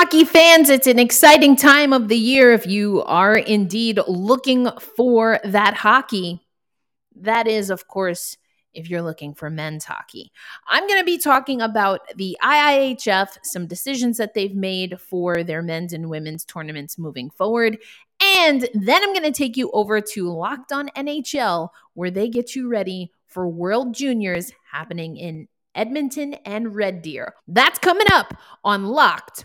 hockey fans, it's an exciting time of the year if you are indeed looking for that hockey. That is, of course, if you're looking for men's hockey. I'm going to be talking about the IIHF, some decisions that they've made for their men's and women's tournaments moving forward. And then I'm going to take you over to Locked On NHL, where they get you ready for World Juniors happening in Edmonton and Red Deer. That's coming up on Locked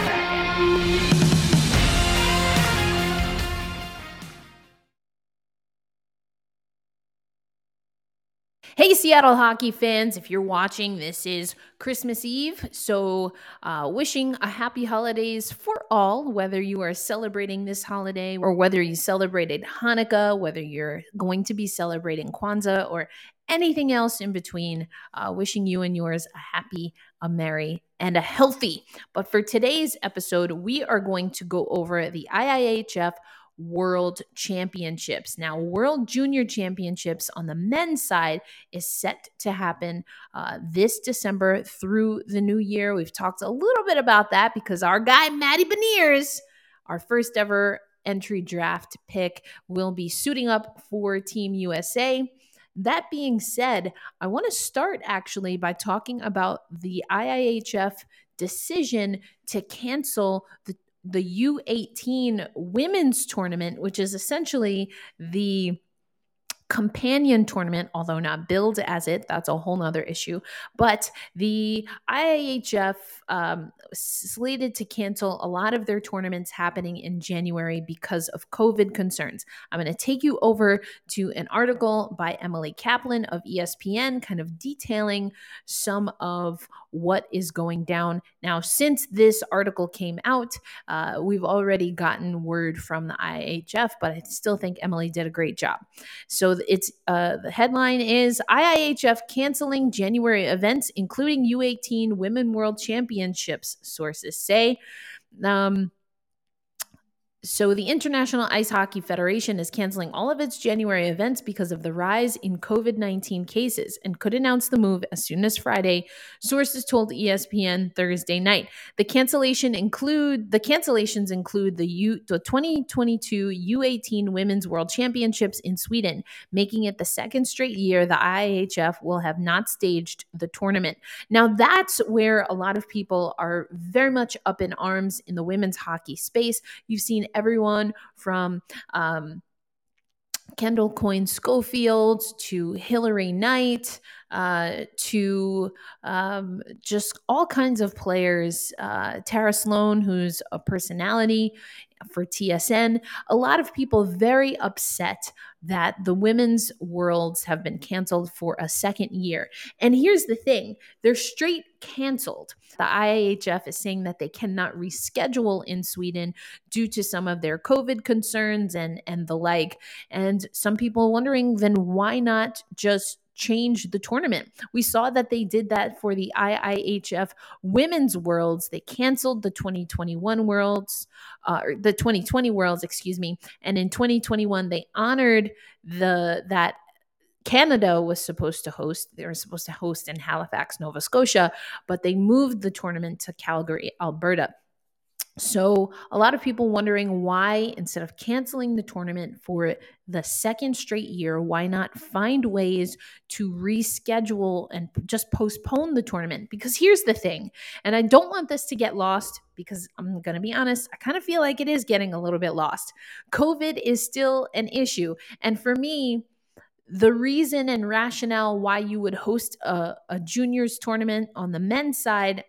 Hey, Seattle hockey fans, if you're watching, this is Christmas Eve. So, uh, wishing a happy holidays for all, whether you are celebrating this holiday or whether you celebrated Hanukkah, whether you're going to be celebrating Kwanzaa or anything else in between. Uh, wishing you and yours a happy, a merry, and a healthy. But for today's episode, we are going to go over the IIHF World Championships. Now, World Junior Championships on the men's side is set to happen uh, this December through the new year. We've talked a little bit about that because our guy, Matty Beniers, our first ever entry draft pick, will be suiting up for Team USA. That being said, I want to start actually by talking about the IIHF decision to cancel the the U18 women's tournament, which is essentially the companion tournament, although not billed as it, that's a whole nother issue. But the IIHF um, slated to cancel a lot of their tournaments happening in January because of COVID concerns. I'm going to take you over to an article by Emily Kaplan of ESPN, kind of detailing some of what is going down. Now, since this article came out, uh, we've already gotten word from the IHF, but I still think Emily did a great job. So it's uh, the headline is IIHF canceling January events, including U18 Women World Championships. Sources say. Um, so, the International Ice Hockey Federation is canceling all of its January events because of the rise in COVID 19 cases and could announce the move as soon as Friday, sources told ESPN Thursday night. The cancellation include the cancellations include the U the 2022 U18 Women's World Championships in Sweden, making it the second straight year the IIHF will have not staged the tournament. Now, that's where a lot of people are very much up in arms in the women's hockey space. You've seen everyone from um, Kendall Coyne Schofield to Hilary Knight uh, to um, just all kinds of players. Uh, Tara Slone, who's a personality for TSN. A lot of people very upset that the women's worlds have been canceled for a second year. And here's the thing they're straight canceled. The IIHF is saying that they cannot reschedule in Sweden due to some of their COVID concerns and, and the like. And some people wondering then why not just change the tournament. We saw that they did that for the IIHF Women's Worlds. They canceled the 2021 Worlds, uh, the 2020 Worlds, excuse me, and in 2021 they honored the that Canada was supposed to host. They were supposed to host in Halifax, Nova Scotia, but they moved the tournament to Calgary, Alberta. So, a lot of people wondering why, instead of canceling the tournament for the second straight year, why not find ways to reschedule and just postpone the tournament? Because here's the thing, and I don't want this to get lost because I'm going to be honest, I kind of feel like it is getting a little bit lost. COVID is still an issue. And for me, the reason and rationale why you would host a, a juniors tournament on the men's side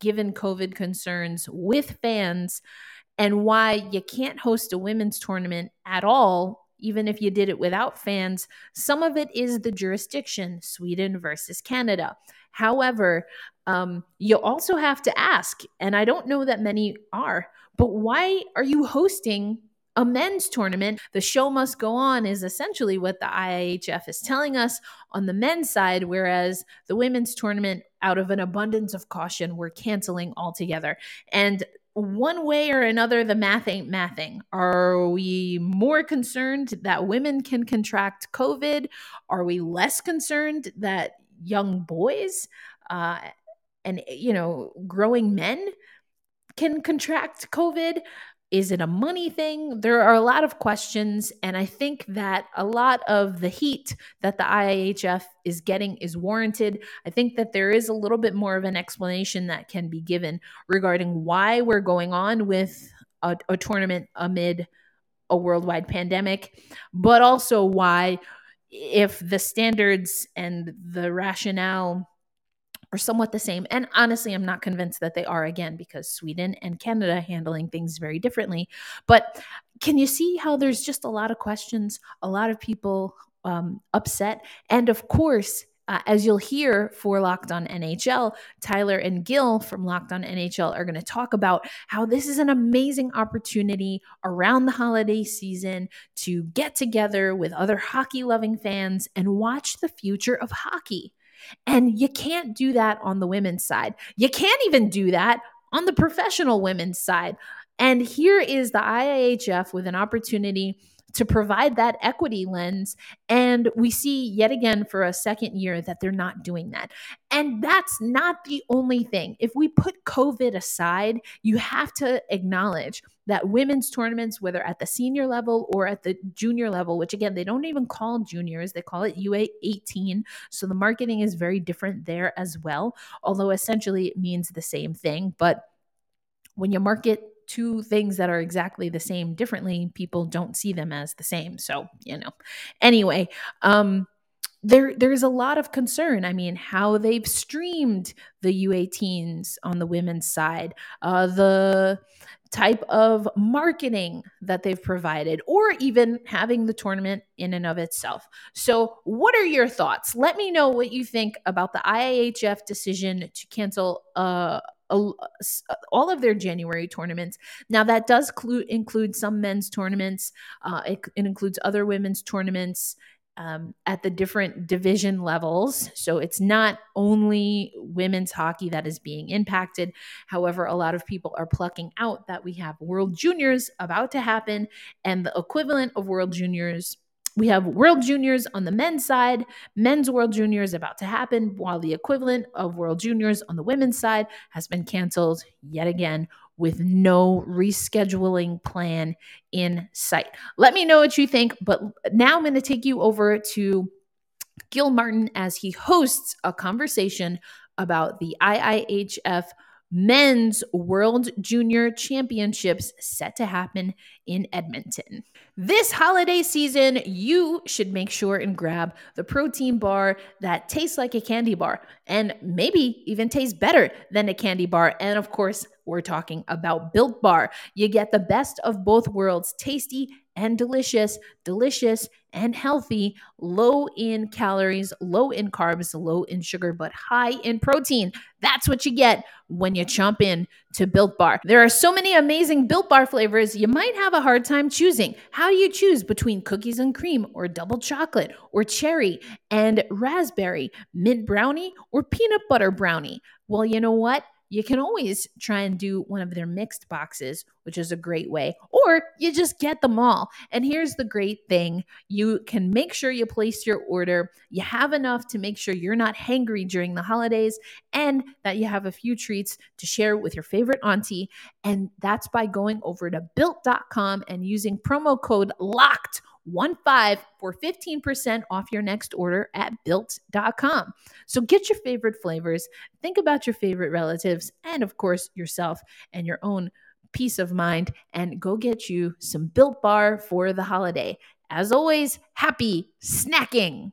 given COVID concerns with fans and why you can't host a women's tournament at all, even if you did it without fans. Some of it is the jurisdiction, Sweden versus Canada. However, um, you also have to ask, and I don't know that many are, but why are you hosting a men's tournament. The show must go on is essentially what the IIHF is telling us on the men's side, whereas the women's tournament, out of an abundance of caution, we're canceling altogether. And one way or another, the math ain't mathing. Are we more concerned that women can contract COVID? Are we less concerned that young boys uh, and, you know, growing men can contract COVID? Is it a money thing? There are a lot of questions. And I think that a lot of the heat that the IIHF is getting is warranted. I think that there is a little bit more of an explanation that can be given regarding why we're going on with a, a tournament amid a worldwide pandemic, but also why, if the standards and the rationale are somewhat the same. And honestly, I'm not convinced that they are again because Sweden and Canada handling things very differently. But can you see how there's just a lot of questions, a lot of people um, upset, and of course. Uh, as you'll hear for Locked On NHL, Tyler and Gil from Locked On NHL are going to talk about how this is an amazing opportunity around the holiday season to get together with other hockey loving fans and watch the future of hockey. And you can't do that on the women's side. You can't even do that on the professional women's side. And here is the IIHF with an opportunity to provide that equity lens. And we see yet again for a second year that they're not doing that. And that's not the only thing. If we put COVID aside, you have to acknowledge that women's tournaments, whether at the senior level or at the junior level, which again, they don't even call juniors, they call it UA 18. So the marketing is very different there as well, although essentially it means the same thing. But when you market two things that are exactly the same differently, people don't see them as the same. So, you know. Anyway, um there there's a lot of concern. I mean, how they've streamed the U18s on the women's side, uh the type of marketing that they've provided, or even having the tournament in and of itself. So, what are your thoughts? Let me know what you think about the IIHF decision to cancel uh, all of their January tournaments. Now, that does clu- include some men's tournaments, uh, it, it, includes other women's tournaments. Um, at the different division levels. So it's not only women's hockey that is being impacted. However, a lot of people are plucking out that we have World Juniors about to happen and the equivalent of World Juniors we have World Juniors on the men's side, men's World Juniors about to happen, while the equivalent of World Juniors on the women's side has been canceled yet again with no rescheduling plan in sight. Let me know what you think, but now I'm going to take you over to Gil Martin as he hosts a conversation about the IIHF men's World Junior Championships set to happen in Edmonton. This holiday season, you should make sure and grab the protein bar that tastes like a candy bar and maybe even tastes better than a candy bar. And of course, we're talking about Built Bar. You get the best of both worlds tasty and delicious, delicious and healthy, low in calories, low in carbs, low in sugar, but high in protein. That's what you get when you chomp in to Built Bar. There are so many amazing Built Bar flavors, you might have a hard time choosing. How do you choose between cookies and cream, or double chocolate, or cherry and raspberry, mint brownie, or peanut butter brownie? Well, you know what? You can always try and do one of their mixed boxes, which is a great way, or you just get them all. And here's the great thing you can make sure you place your order. You have enough to make sure you're not hangry during the holidays and that you have a few treats to share with your favorite auntie. And that's by going over to built.com and using promo code LOCKED one five for 15% off your next order at built.com. So get your favorite flavors, think about your favorite relatives, and of course, yourself and your own peace of mind, and go get you some built bar for the holiday. As always, happy snacking.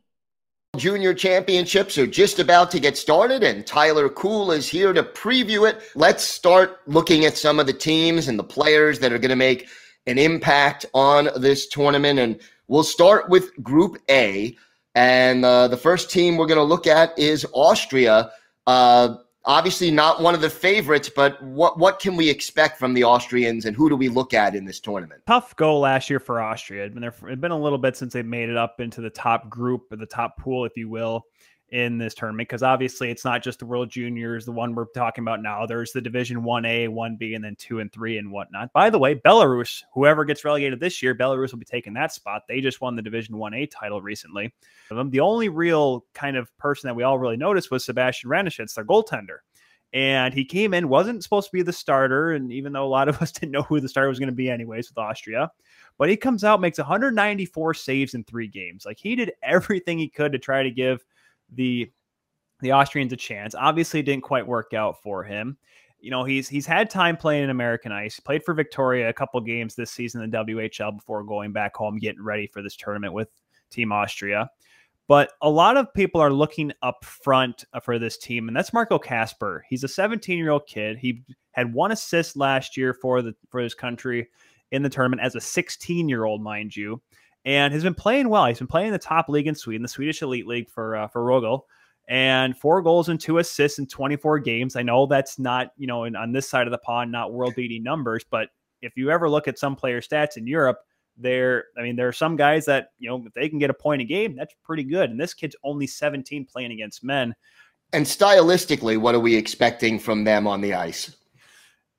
Junior championships are just about to get started, and Tyler Cool is here to preview it. Let's start looking at some of the teams and the players that are going to make an impact on this tournament. And we'll start with Group A. And uh, the first team we're going to look at is Austria. Uh, Obviously, not one of the favorites, but what what can we expect from the Austrians, and who do we look at in this tournament? Tough goal last year for Austria. It's been, there, been a little bit since they made it up into the top group or the top pool, if you will in this tournament because obviously it's not just the World Juniors, the one we're talking about now. There's the Division 1A, 1B, and then 2 and 3 and whatnot. By the way, Belarus, whoever gets relegated this year, Belarus will be taking that spot. They just won the Division 1A title recently. Um, the only real kind of person that we all really noticed was Sebastian Wraneschitz, their goaltender. And he came in, wasn't supposed to be the starter. And even though a lot of us didn't know who the starter was going to be, anyways, with Austria, but he comes out, makes 194 saves in three games. Like he did everything he could to try to give the the Austrians a chance. Obviously, didn't quite work out for him. You know, he's he's had time playing in American ice. Played for Victoria a couple games this season in the WHL before going back home, getting ready for this tournament with Team Austria. But a lot of people are looking up front uh, for this team, and that's Marco Kasper. He's a 17 year old kid. He had one assist last year for the for his country in the tournament as a 16 year old, mind you and has been playing well. He's been playing in the top league in Sweden, the Swedish Elite League for uh, for Rögle, and four goals and two assists in 24 games. I know that's not you know in, on this side of the pond not world beating numbers, but if you ever look at some player stats in Europe, there I mean there are some guys that you know if they can get a point a game, that's pretty good. And this kid's only 17 playing against men. And stylistically, what are we expecting from them on the ice?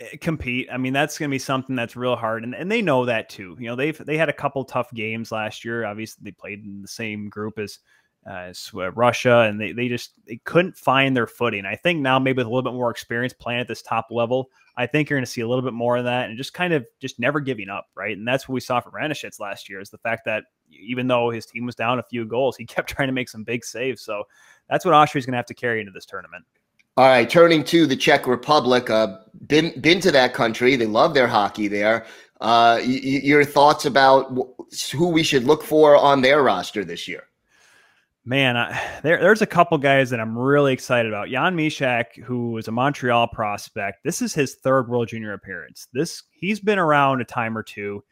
Eh, compete. I mean, that's going to be something that's real hard, and, and they know that too. You know, they've they had a couple tough games last year. Obviously, they played in the same group as uh, uh, Russia, and they they just they couldn't find their footing. I think now maybe with a little bit more experience playing at this top level, I think you're going to see a little bit more of that, and just kind of just never giving up, right? And that's what we saw from Wraneschitz last year is the fact that even though his team was down a few goals, he kept trying to make some big saves. So that's what Austria's going to have to carry into this tournament. All right, turning to the Czech Republic, uh, been been to that country. They love their hockey there. Uh, your thoughts about who we should look for on their roster this year? Man, I, there, there's a couple guys that I'm really excited about. Jan Mysak, who is a Montreal prospect. This is his third World Junior appearance. This he's been around a time or two.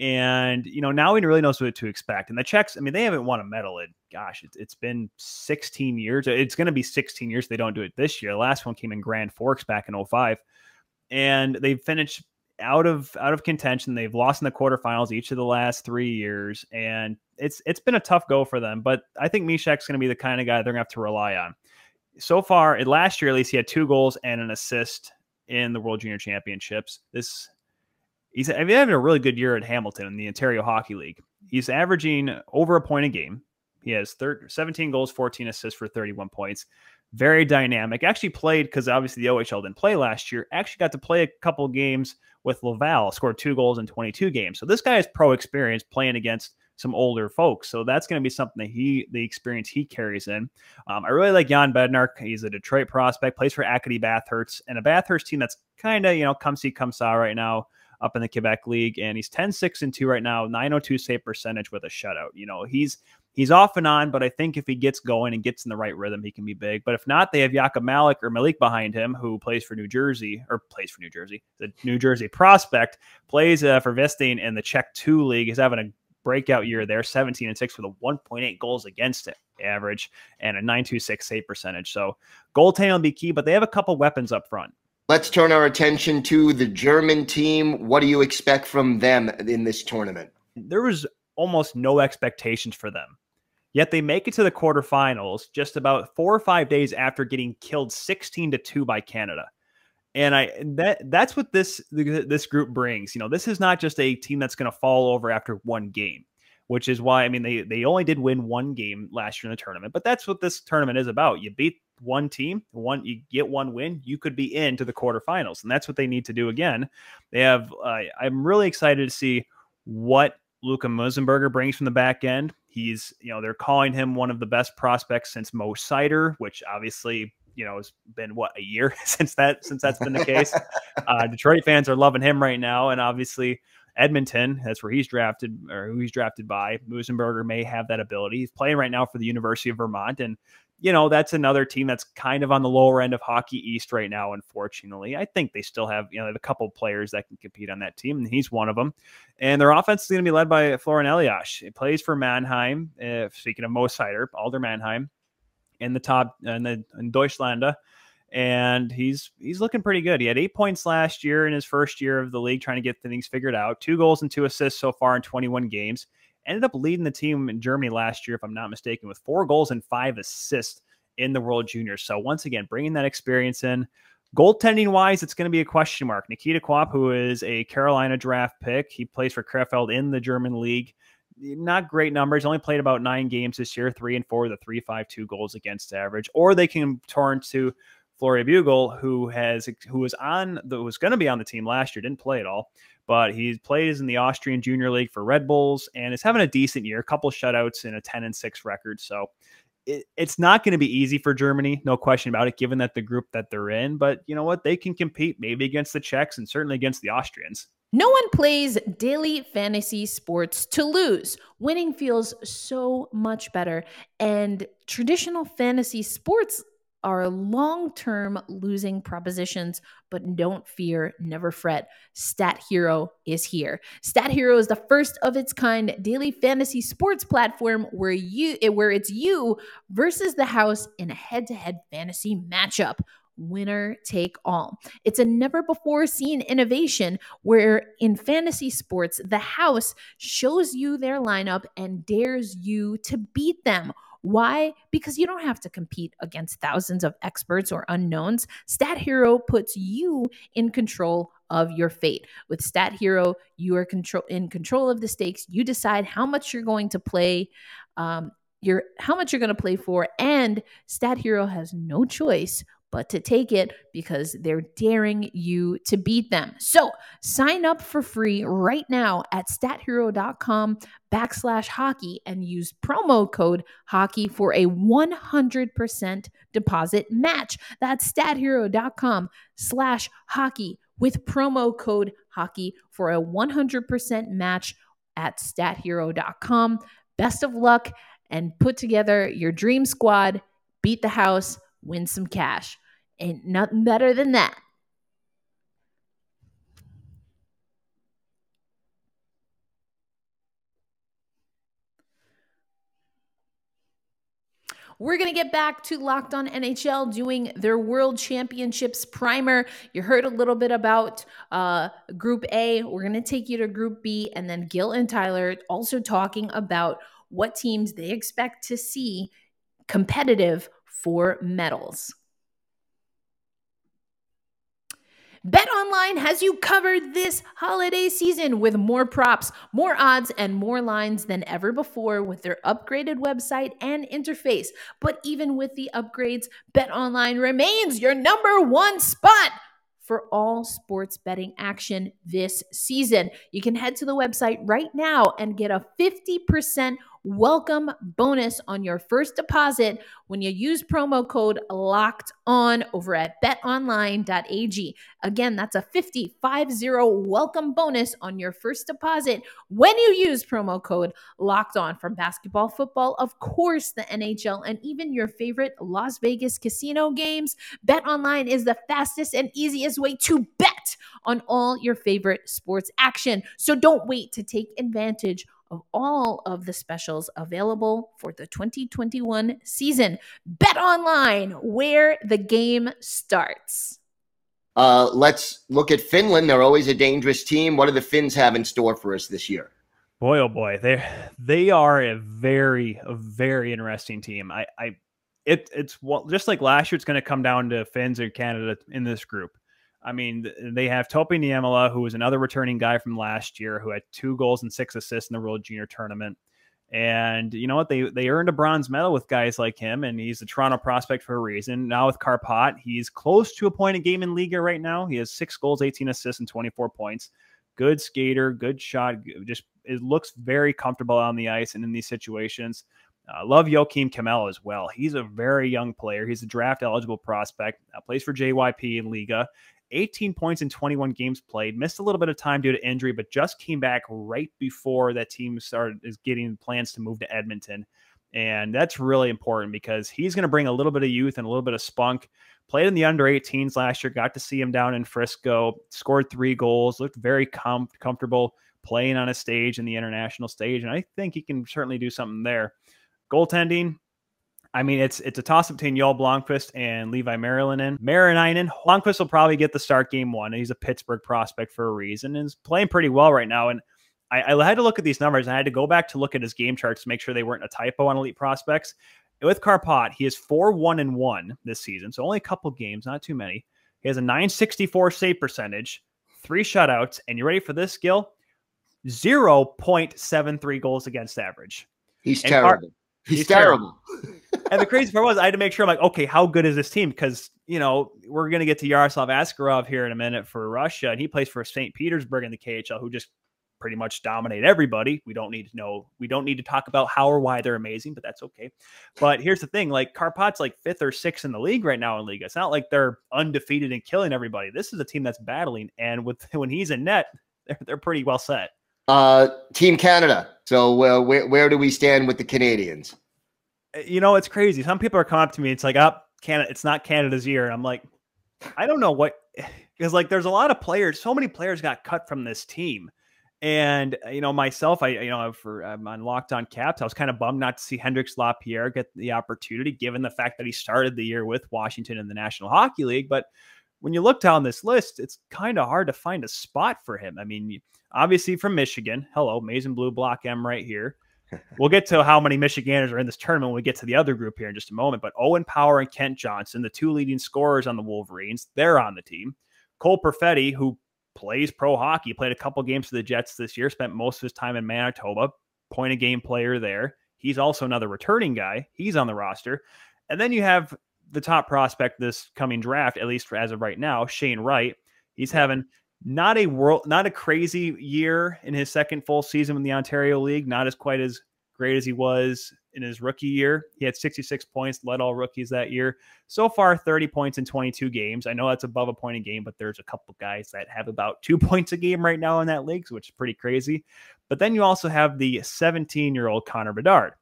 And, you know, now he really knows what to expect. And the Czechs, I mean, they haven't won a medal in, gosh, it, it's been 16 years. Uh, it's going to be 16 years. They don't do it this year. The last one came in Grand Forks back in 05. And they've finished out of out of contention. They've lost in the quarterfinals each of the last three years, and it's it's been a tough go for them. But I think Mysak's going to be the kind of guy they're going to have to rely on. So far, last year at least, he had two goals and an assist in the World Junior Championships. This he's having a really good year at Hamilton in the Ontario Hockey League. He's averaging over a point a game. He has 13, 17 goals, 14 assists for 31 points. Very dynamic. Actually played because obviously the OHL didn't play last year. Actually got to play a couple games with Laval. Scored two goals in 22 games. So this guy is pro experience playing against some older folks. So that's going to be something that he, the experience he carries in. Um, I really like Jan Bednar. He's a Detroit prospect, plays for Acadie Bathurst, and a Bathurst team that's kind of, you know, come see, come saw right now up in the Quebec League, and he's 10 6 and 2 right now, 902 save percentage with a shutout. You know, he's he's off and on, but I think if he gets going and gets in the right rhythm, he can be big. But if not, they have Jakub Malik or Malik behind him, who plays for New Jersey or plays for New Jersey, the New Jersey prospect, plays uh, for Vestine in the Czech 2 League. He's having a breakout year there 17 and 6 with a 1.8 goals against it average and a 926 save percentage. So goaltending will be key, but they have a couple weapons up front. Let's turn our attention to the German team. What do you expect from them in this tournament? There was almost no expectations for them. Yet they make it to the quarterfinals just about four or five days after getting killed 16 to 2 by Canada. And I that that's what this this group brings. You know, this is not just a team that's going to fall over after one game, which is why I mean they they only did win one game last year in the tournament, but that's what this tournament is about. You beat one team, one you get one win, you could be into the quarterfinals, and that's what they need to do again. They have. Uh, I'm really excited to see what Luca Münzenberger brings from the back end. He's, you know, they're calling him one of the best prospects since Mo Seider, which obviously, you know, has been what a year since that since that's been the case. uh, Detroit fans are loving him right now, and obviously Edmonton, that's where he's drafted or who he's drafted by. Münzenberger may have that ability. He's playing right now for the University of Vermont, and you know, that's another team that's kind of on the lower end of Hockey East right now, unfortunately. I think they still have, you know, a couple players that can compete on that team, and he's one of them. And their offense is going to be led by Florian Elias. He plays for Mannheim. Uh, speaking of Mo Seider, Adler Mannheim in the top in the in Deutschlande. And he's he's looking pretty good. He had eight points last year in his first year of the league, trying to get things figured out. Two goals and two assists so far in 21 games. Ended up leading the team in Germany last year, if I'm not mistaken, with four goals and five assists in the World Juniors. So once again, bringing that experience in. Goaltending wise, it's going to be a question mark. Nikita Quapp, who is a Carolina draft pick, he plays for Krefeld in the German league. Not great numbers. Only played about nine games this year, three and four, the three five two goals against average. Or they can turn to Florian Bugl, who has who was on the was going to be on the team last year, didn't play at all, but he plays in the Austrian Junior League for Red Bulls and is having a decent year, a couple shutouts and a ten and six record. So it, it's not going to be easy for Germany, no question about it, given that the group that they're in. But you know what? They can compete maybe against the Czechs and certainly against the Austrians. No one plays daily fantasy sports to lose. Winning feels so much better. And traditional fantasy sports are long term losing propositions, but don't fear, never fret. Stat Hero is here. Stat Hero is the first of its kind daily fantasy sports platform where you eh, where it's you versus the house in a head-to-head fantasy matchup. Winner take all. It's a never before seen innovation where in fantasy sports, the house shows you their lineup and dares you to beat them why? Because you don't have to compete against thousands of experts or unknowns. Stat Hero puts you in control of your fate. With Stat Hero, you are control in control of the stakes. You decide how much you're going to play. Um, your how much you're going to play for and stat hero has no choice but to take it because they're daring you to beat them. So sign up for free right now at stathero.com backslash hockey and use promo code hockey for a 100% deposit match. That's stathero.com slash hockey with promo code hockey for a 100% match at stathero.com. Best of luck and put together your dream squad, beat the house, win some cash. Ain't nothing better than that. We're going to get back to Locked On NHL doing their World Championships primer. You heard a little bit about uh, Group A. We're going to take you to Group B, and then Gil and Tyler also talking about what teams they expect to see competitive for medals. BetOnline has you covered this holiday season with more props, more odds, and more lines than ever before with their upgraded website and interface. But even with the upgrades, BetOnline remains your number one spot for all sports betting action this season. You can head to the website right now and get a 50% welcome bonus on your first deposit when you use promo code locked on over at betonline.ag. Again, that's a 50 50 welcome bonus on your first deposit when you use promo code locked on from basketball, football, of course, the NHL, and even your favorite Las Vegas casino games. BetOnline is the fastest and easiest way to bet on all your favorite sports action. So don't wait to take advantage of all of the specials available for the 2021 season. Bet online, where the game starts. Uh, let's look at Finland. They're always a dangerous team. What do the Finns have in store for us this year? Boy, oh boy, they they are a very a very interesting team. I, I it it's well, just like last year. It's going to come down to Finns or Canada in this group. I mean, they have Topi Niemela, who was another returning guy from last year, who had two goals and six assists in the World Junior Tournament. And you know what? They they earned a bronze medal with guys like him, and he's a Toronto prospect for a reason. Now with Kärpät, he's close to a point a game in Liiga right now. He has six goals, 18 assists, and 24 points. Good skater, good shot. Just it looks very comfortable on the ice and in these situations. I uh, love Joakim Kemell as well. He's a very young player. He's a draft eligible prospect. Uh, plays for JYP in Liiga, 18 points in 21 games played. Missed a little bit of time due to injury, but just came back right before that team started is getting plans to move to Edmonton. And that's really important because he's going to bring a little bit of youth and a little bit of spunk. Played in the under 18s last year, got to see him down in Frisco, scored three goals, looked very com- comfortable playing on a stage in the international stage. And I think he can certainly do something there. Goaltending, I mean, it's it's a toss up between Joel Blomqvist and Leevi Meriläinen. Meriläinen, Blomqvist will probably get the start game one. He's a Pittsburgh prospect for a reason and is playing pretty well right now. And I, I had to look at these numbers and I had to go back to look at his game charts to make sure they weren't a typo on elite prospects. With Kärpät, he is 4 1 and 1 this season. So only a couple games, not too many. He has a 964 save percentage, three shutouts, and you ready for this skill? 0.73 goals against average. He's And terrible. He's, he's terrible. and the crazy part was I had to make sure I'm like, okay, how good is this team? Because you know we're gonna get to Yaroslav Askarov here in a minute for Russia, and he plays for St. Petersburg in the KHL, who just pretty much dominate everybody. We don't need to know. We don't need to talk about how or why they're amazing, but that's okay. But here's the thing: like Kärpät's like fifth or sixth in the league right now in Liiga. It's not like they're undefeated and killing everybody. This is a team that's battling, and with when he's in net, they're they're pretty well set. Uh, Team Canada. So uh, where where do we stand with the Canadians? Uh, you know, it's crazy. Some people are coming up to me. It's like, up, oh, Canada. It's not Canada's year. I'm like, I don't know what, because like there's a lot of players. So many players got cut from this team, and uh, you know myself, I you know for I'm on Locked On Caps. I was kind of bummed not to see Hendrix Lapierre get the opportunity, given the fact that he started the year with Washington in the National Hockey League. But when you look down this list, it's kind of hard to find a spot for him. I mean, obviously from Michigan. Hello, Amazing Blue Block M right here. We'll get to how many Michiganders are in this tournament when we get to the other group here in just a moment. But Owen Power and Kent Johnson, the two leading scorers on the Wolverines, they're on the team. Cole Perfetti, who plays pro hockey, played a couple games for the Jets this year, spent most of his time in Manitoba, point of game player there. He's also another returning guy. He's on the roster. And then you have the top prospect this coming draft, at least as of right now, Shane Wright. He's having not a world, not a crazy year in his second full season in the Ontario League. Not as quite as great as he was in his rookie year. He had 66 points, led all rookies that year. So far, 30 points in 22 games. I know that's above a point a game, but there's a couple guys that have about two points a game right now in that league, which is pretty crazy. But then you also have the 17 year old Connor Bedard,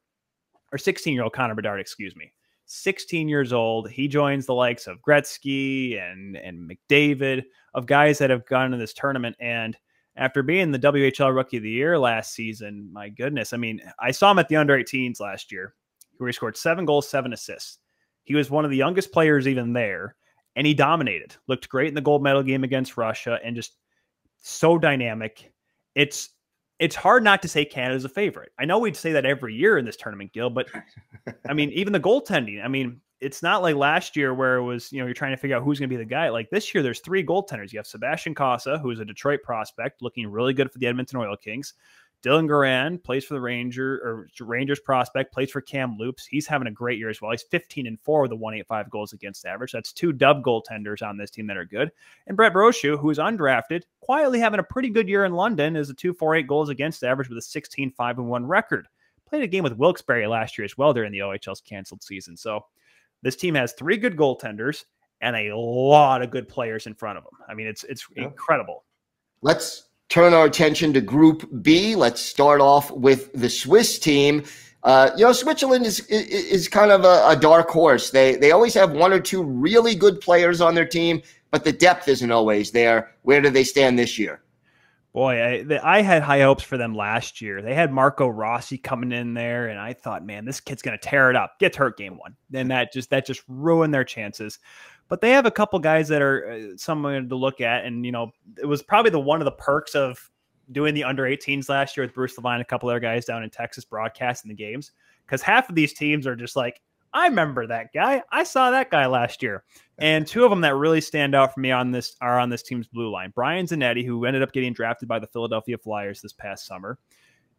or 16 year old Connor Bedard, excuse me. 16 years old. He joins the likes of Gretzky and and McDavid, of guys that have gone to this tournament. And after being the WHL Rookie of the Year last season, my goodness, I mean, I saw him at the under 18s last year, where he scored seven goals, seven assists. He was one of the youngest players even there, and he dominated. Looked great in the gold medal game against Russia, and just so dynamic. It's it's hard not to say Canada's a favorite. I know we'd say that every year in this tournament, Gil, but I mean, even the goaltending. I mean, it's not like last year where it was, you know, you're trying to figure out who's going to be the guy. Like this year, there's three goaltenders. You have Sebastian Cossa, who's a Detroit prospect, looking really good for the Edmonton Oil Kings. Dylan Garand plays for the Ranger or Rangers prospect, plays for Kamloops. He's having a great year as well. He's 15 and 4 with the 185 goals against average. That's two dub goaltenders on this team that are good. And Brett Brochu, who is undrafted, quietly having a pretty good year in London, is a 248 goals against average with a 16 5 and 1 record. Played a game with Wilkes-Barre last year as well during the OHL's canceled season. So this team has three good goaltenders and a lot of good players in front of them. I mean, it's it's yeah. incredible. Let's turn our attention to Group B. Let's start off with the Swiss team. Uh, you know, Switzerland is is kind of a, a, dark horse. They they always have one or two really good players on their team, but the depth isn't always there. Where do they stand this year? Boy, I, I had high hopes for them last year. They had Marco Rossi coming in there, and I thought, man, this kid's going to tear it up. Gets hurt game one, and that just that just ruined their chances. But they have a couple guys that are uh, someone to look at, and you know, it was probably the one of the perks of doing the under 18s last year with Bruce Levine, a couple other guys down in Texas broadcasting the games, because half of these teams are just like, I remember that guy. I saw that guy last year. And two of them that really stand out for me on this are on this team's blue line. Brian Zanetti, who ended up getting drafted by the Philadelphia Flyers this past summer.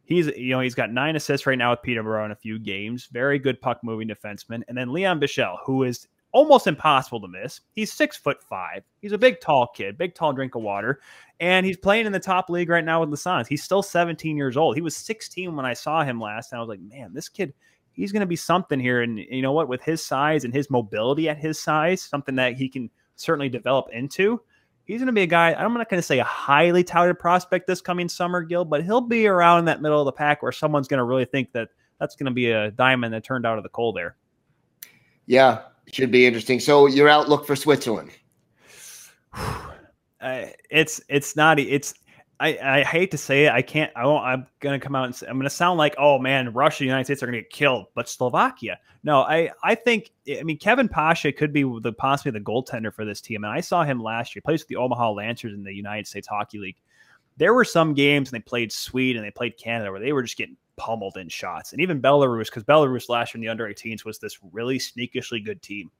He's you know he's got nine assists right now with Peterborough in a few games. Very good puck moving defenseman. And then Leon Bichsel, who is almost impossible to miss. He's six foot five. He's a big, tall kid, big, tall drink of water, and he's playing in the top league right now with Suns. He's still 17 years old. He was 16 when I saw him last, and I was like, man, this kid he's going to be something here. And you know what? With his size and his mobility at his size, something that he can certainly develop into. He's going to be a guy. I'm not going to say a highly touted prospect this coming summer, Gil, but he'll be around in that middle of the pack where someone's going to really think that that's going to be a diamond that turned out of the coal there. Yeah, should be interesting. So your outlook for Switzerland? Uh, it's it's not it's I, I hate to say it. I can't. I won't, I'm to come out and say, I'm to sound like, oh man, Russia, United States are to get killed, but Slovakia. No, I, I think. I mean, Kevin Pasche could be the possibly the goaltender for this team, and I saw him last year. Plays with the Omaha Lancers in the United States Hockey League. There were some games, and they played Sweden and they played Canada, where they were just getting pummeled in shots, and even Belarus, because Belarus last year in the under 18s was this really sneakishly good team,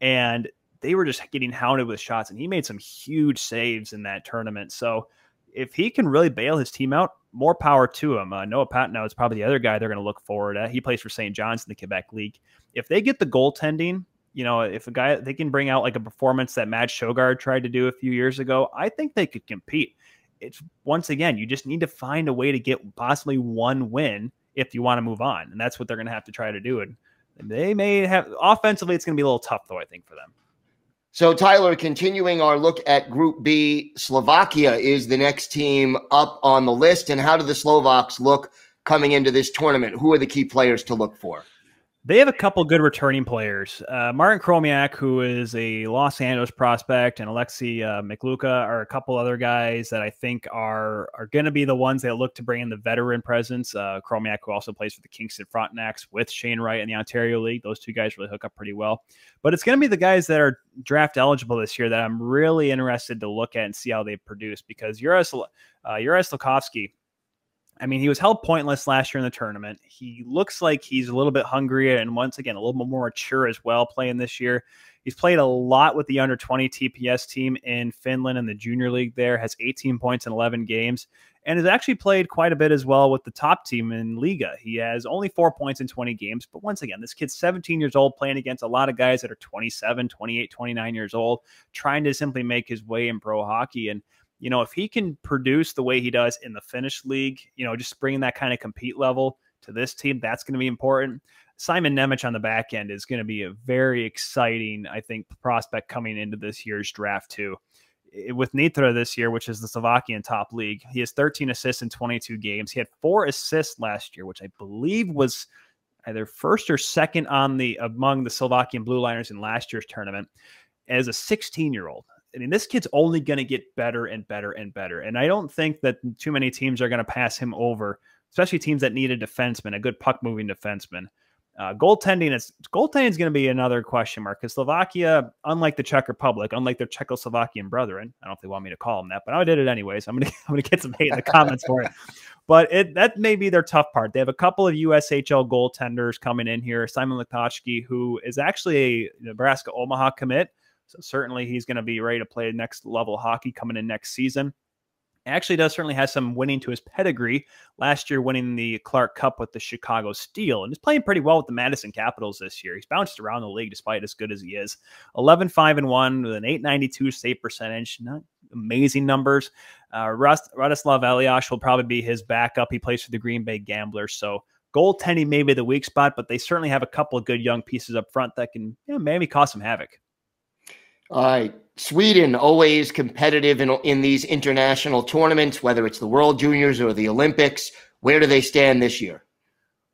and they were just getting hounded with shots, and he made some huge saves in that tournament. So if he can really bail his team out, more power to him. Uh, Noah Patenaude is probably the other guy they're going to look forward at. He plays for St. John's in the Quebec League. If they get the goaltending, you know, if a guy they can bring out like a performance that Matt Sogaard tried to do a few years ago, I think they could compete. It's once again, you just need to find a way to get possibly one win if you want to move on, and that's what they're going to have to try to do. And they may have offensively, it's going to be a little tough though. I think for them. So, Tyler, continuing our look at Group B, Slovakia is the next team up on the list. And how do the Slovaks look coming into this tournament? Who are the key players to look for? They have a couple good returning players. Uh, Martin Chromiak, who is a Los Angeles prospect, and Alexei uh, Mikluka are a couple other guys that I think are are going to be the ones that look to bring in the veteran presence. Uh, Chromiak, who also plays for the Kingston Frontenacs with Shane Wright in the Ontario League. Those two guys really hook up pretty well. But it's going to be the guys that are draft eligible this year that I'm really interested to look at and see how they produce because Juraj, uh, Juraj Slafkovsky I mean, he was held pointless last year in the tournament. He looks like he's a little bit hungrier and once again a little bit more mature as well playing this year. He's played a lot with the under 20 TPS team in Finland in the junior league there, has 18 points in 11 games, and has actually played quite a bit as well with the top team in Liiga. He has only four points in 20 games, but once again, this kid's 17 years old, playing against a lot of guys that are 27, 28, 29 years old, trying to simply make his way in pro hockey. And you know, if he can produce the way he does in the Finnish league, you know, just bringing that kind of compete level to this team, that's going to be important. Simon Nemec on the back end is going to be a very exciting, I think, prospect coming into this year's draft too. With Nitra this year, which is the Slovakian top league, he has 13 assists in 22 games. He had four assists last year, which I believe was either first or second on the among the Slovakian blue liners in last year's tournament as a 16 year old. I mean, this kid's only going to get better and better and better. And I don't think that too many teams are going to pass him over, especially teams that need a defenseman, a good puck moving defenseman. Uh, goaltending is goaltending is going to be another question mark because Slovakia, unlike the Czech Republic, unlike their Czechoslovakian brethren, I don't know if they want me to call them that, but I did it anyways. I'm gonna I'm gonna get some hate in the comments for it. But it that may be their tough part. They have a couple of USHL goaltenders coming in here. Simon Latkoczy, who is actually a Nebraska Omaha commit, so certainly he's going to be ready to play next level hockey coming in next season. Actually, does certainly has some winning to his pedigree. Last year, winning the Clark Cup with the Chicago Steel, and he's playing pretty well with the Madison Capitals this year. He's bounced around the league despite as good as he is. 11 5 and 1 with an 892 save percentage. Not amazing numbers. Uh, Radoslav Elias will probably be his backup. He plays for the Green Bay Gamblers. So goaltending may be the weak spot, but they certainly have a couple of good young pieces up front that can you know, maybe cause some havoc. All right. Sweden always competitive in, in these international tournaments, whether it's the World Juniors or the Olympics. Where do they stand this year?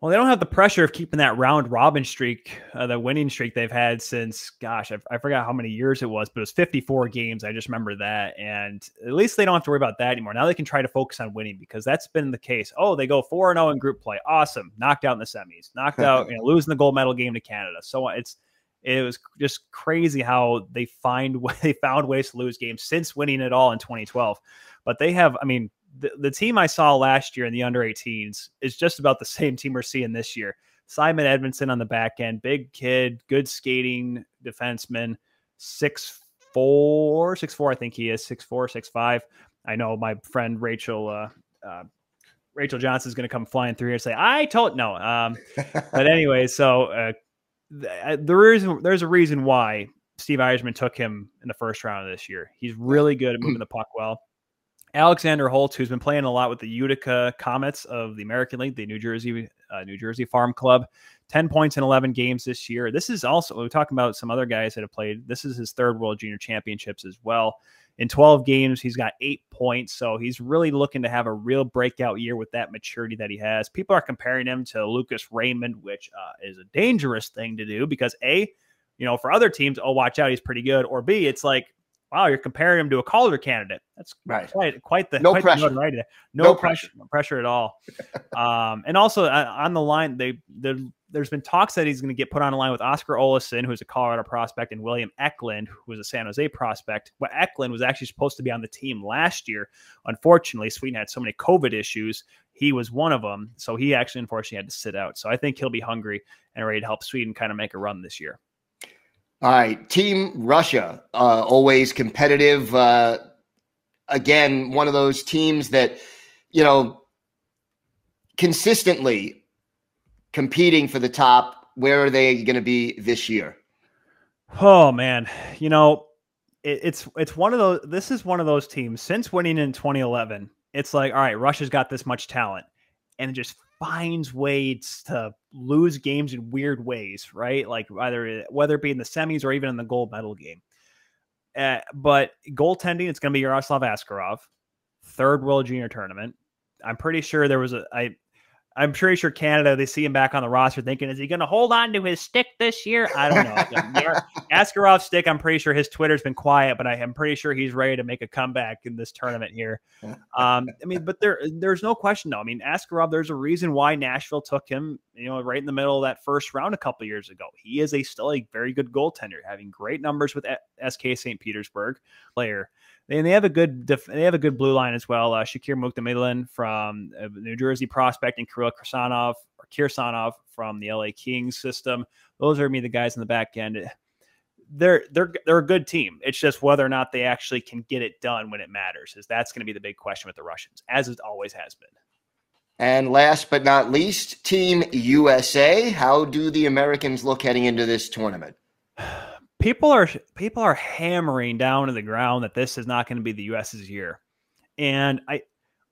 Well, they don't have the pressure of keeping that round robin streak, uh, the winning streak they've had since, gosh, I, I, forgot how many years it was, but it was 54 games. I just remember that. And at least they don't have to worry about that anymore. Now they can try to focus on winning because that's been the case. Oh, they go 4 0 in group play. Awesome. Knocked out in the semis, knocked out, you know, losing the gold medal game to Canada. So it's, it was just crazy how they find they found ways to lose games since winning it all in 2012. But they have, I mean, the, the team I saw last year in the under 18s is just about the same team we're seeing this year. Simon Edvinsson on the back end, big kid, good skating defenseman, six four, six four, I think he is six four, six five. I know my friend Rachel uh, uh, Rachel Johnson is going to come flying through here and say, I told no. Um, but anyway, so uh, there is there's a reason why Steve Yzerman took him in the first round of this year. He's really good at moving the puck well. Alexander Holtz, who's been playing a lot with the Utica Comets of the American League, the New Jersey uh, New Jersey Farm Club, ten points in eleven games this year. This is also we're talking about some other guys that have played. This is his third World Junior Championships as well. In 12 games, he's got eight points. So he's really looking to have a real breakout year with that maturity that he has. People are comparing him to Lucas Raymond, which uh, is a dangerous thing to do because A, you know, for other teams, oh, watch out, he's pretty good. Or B, it's like, wow, you're comparing him to a Calder candidate. That's right. Quite, quite the no quite pressure. The right. No, No pressure, pressure. no pressure at all. um, and also uh, on the line, they the, there's been talks that he's going to get put on a line with Oskar Olausson, who's a Colorado prospect, and William Eklund, who was a San Jose prospect. But Eklund was actually supposed to be on the team last year. Unfortunately, Sweden had so many COVID issues. He was one of them, so he actually unfortunately had to sit out. So I think he'll be hungry and ready to help Sweden kind of make a run this year. All right, Team Russia, uh, always competitive. Uh, again, one of those teams that, you know, consistently competing for the top. Where are they going to be this year? Oh man, you know, it, it's it's one of those. This is one of those teams since winning in 2011. It's like, all right, Russia's got this much talent, and it just finds ways to lose games in weird ways, right? Like either whether it be in the semis or even in the gold medal game. Uh, but goaltending, it's going to be Yaroslav Askarov, third World Junior Tournament. I'm pretty sure there was a I. I'm pretty sure Canada, they see him back on the roster thinking, is he going to hold on to his stick this year? I don't know. Askarov's stick, I'm pretty sure his Twitter's been quiet, but I am pretty sure he's ready to make a comeback in this tournament here. Um, I mean, but there, there's no question though. I mean, Askarov, there's a reason why Nashville took him, you know, right in the middle of that first round a couple years ago. He is a still a very good goaltender, having great numbers with SK St. Petersburg player. And they have a good def- they have a good blue line as well. Uh, Shakir Mukhamadullin from uh, New Jersey prospect and Kirill Kirsanov or Kirsanov from the LA Kings system. Those are me the guys in the back end. They're they're they're a good team. It's just whether or not they actually can get it done when it matters. Is that's going to be the big question with the Russians, as it always has been. And last but not least, Team USA. How do the Americans look heading into this tournament? people are people are hammering down to the ground that this is not going to be the US's year. And I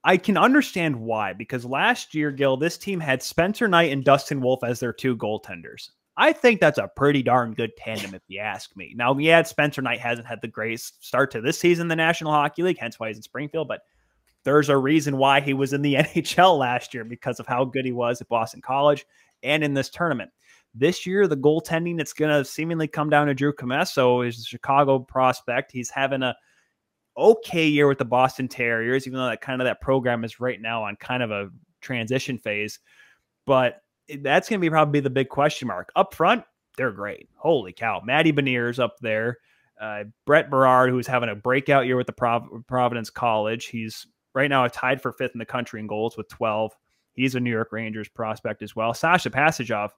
I can understand why because last year, Gil, this team had Spencer Knight and Dustin Wolf as their two goaltenders. I think that's a pretty darn good tandem, if you ask me. Now, yeah, Spencer Knight hasn't had the greatest start to this season in the National Hockey League, hence why he's in Springfield, but there's a reason why he was in the NHL last year because of how good he was at Boston College and in this tournament. This year, the goaltending, that's going to seemingly come down to Drew Commesso, is a Chicago prospect. He's having a okay year with the Boston Terriers, even though that kind of that program is right now on kind of a transition phase. But that's going to be probably the big question mark. Up front, they're great. Holy cow. Matty Beniers up there. Uh, Brett Berard, who's having a breakout year with the Prov- Providence College. He's right now tied for fifth in the country in goals with 12. He's a New York Rangers prospect as well. Sasha Pastujov,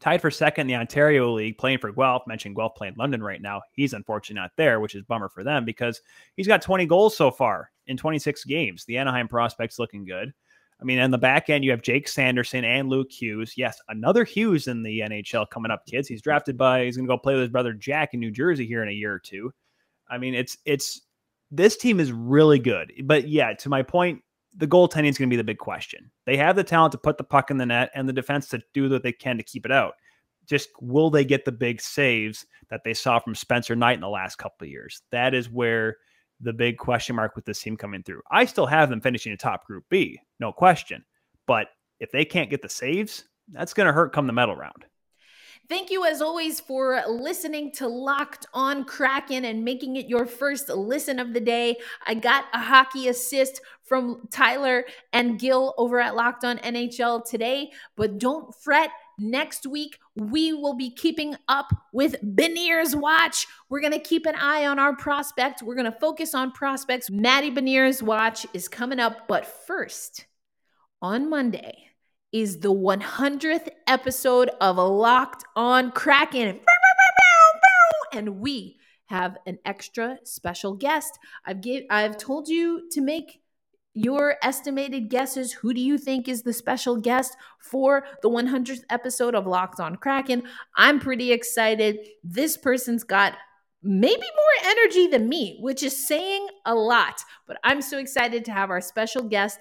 tied for second in the Ontario League, playing for Guelph. Mentioned Guelph playing London right now. He's unfortunately not there, which is bummer for them because he's got 20 goals so far in 26 games. The Anaheim prospect's looking good. I mean, on the back end, you have Jake Sanderson and Luke Hughes. Yes, another Hughes in the NHL coming up, kids. He's drafted by. He's going to go play with his brother Jack in New Jersey here in a year or two. I mean, it's it's this team is really good. But yeah, to my point, the goaltending is going to be the big question. They have the talent to put the puck in the net and the defense to do what they can to keep it out. Just will they get the big saves that they saw from Spencer Knight in the last couple of years? That is where the big question mark with this team coming through. I still have them finishing a top group B, no question. But if they can't get the saves, that's going to hurt come the medal round. Thank you, as always, for listening to Locked on Kraken and making it your first listen of the day. I got a hockey assist from Tyler and Gil over at Locked on NHL today, but don't fret. Next week, we will be keeping up with Beniers Watch. We're going to keep an eye on our prospect. We're going to focus on prospects. Matty Beniers Watch is coming up, but first, on Monday, is the 100th episode of Locked on Kraken. And we have an extra special guest. I've gave, I've told you to make your estimated guesses. Who do you think is the special guest for the 100th episode of Locked on Kraken? I'm pretty excited. This person's got maybe more energy than me, which is saying a lot. But I'm so excited to have our special guest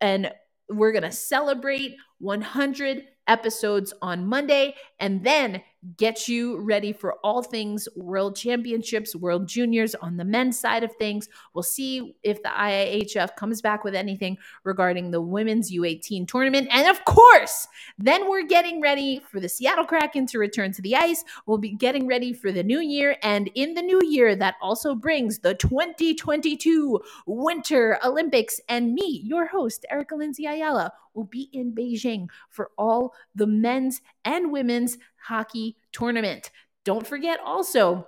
and we're going to celebrate 100 episodes on Monday and then get you ready for all things World Championships, World Juniors on the men's side of things. We'll see if the IIHF comes back with anything regarding the women's U18 tournament. And of course, then we're getting ready for the Seattle Kraken to return to the ice. We'll be getting ready for the new year. And in the new year, that also brings the 2022 Winter Olympics. And me, your host, Erica Lindsay Ayala, will be in Beijing for all the men's and women's hockey tournament. Don't forget also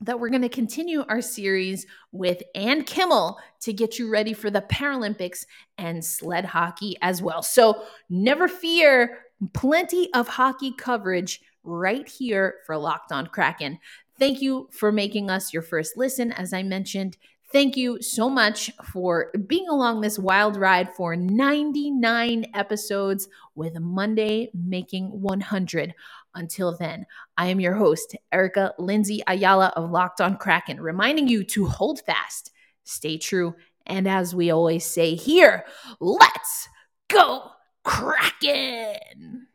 that we're going to continue our series with Ann Kimmel to get you ready for the Paralympics and sled hockey as well. So never fear, plenty of hockey coverage right here for Locked On Kraken. Thank you for making us your first listen. As I mentioned, Thank you so much for being along this wild ride for 99 episodes with Monday making 100. Until then, I am your host, Erica Lindsay Ayala of Locked on Kraken, reminding you to hold fast, stay true, and as we always say here, let's go Kraken!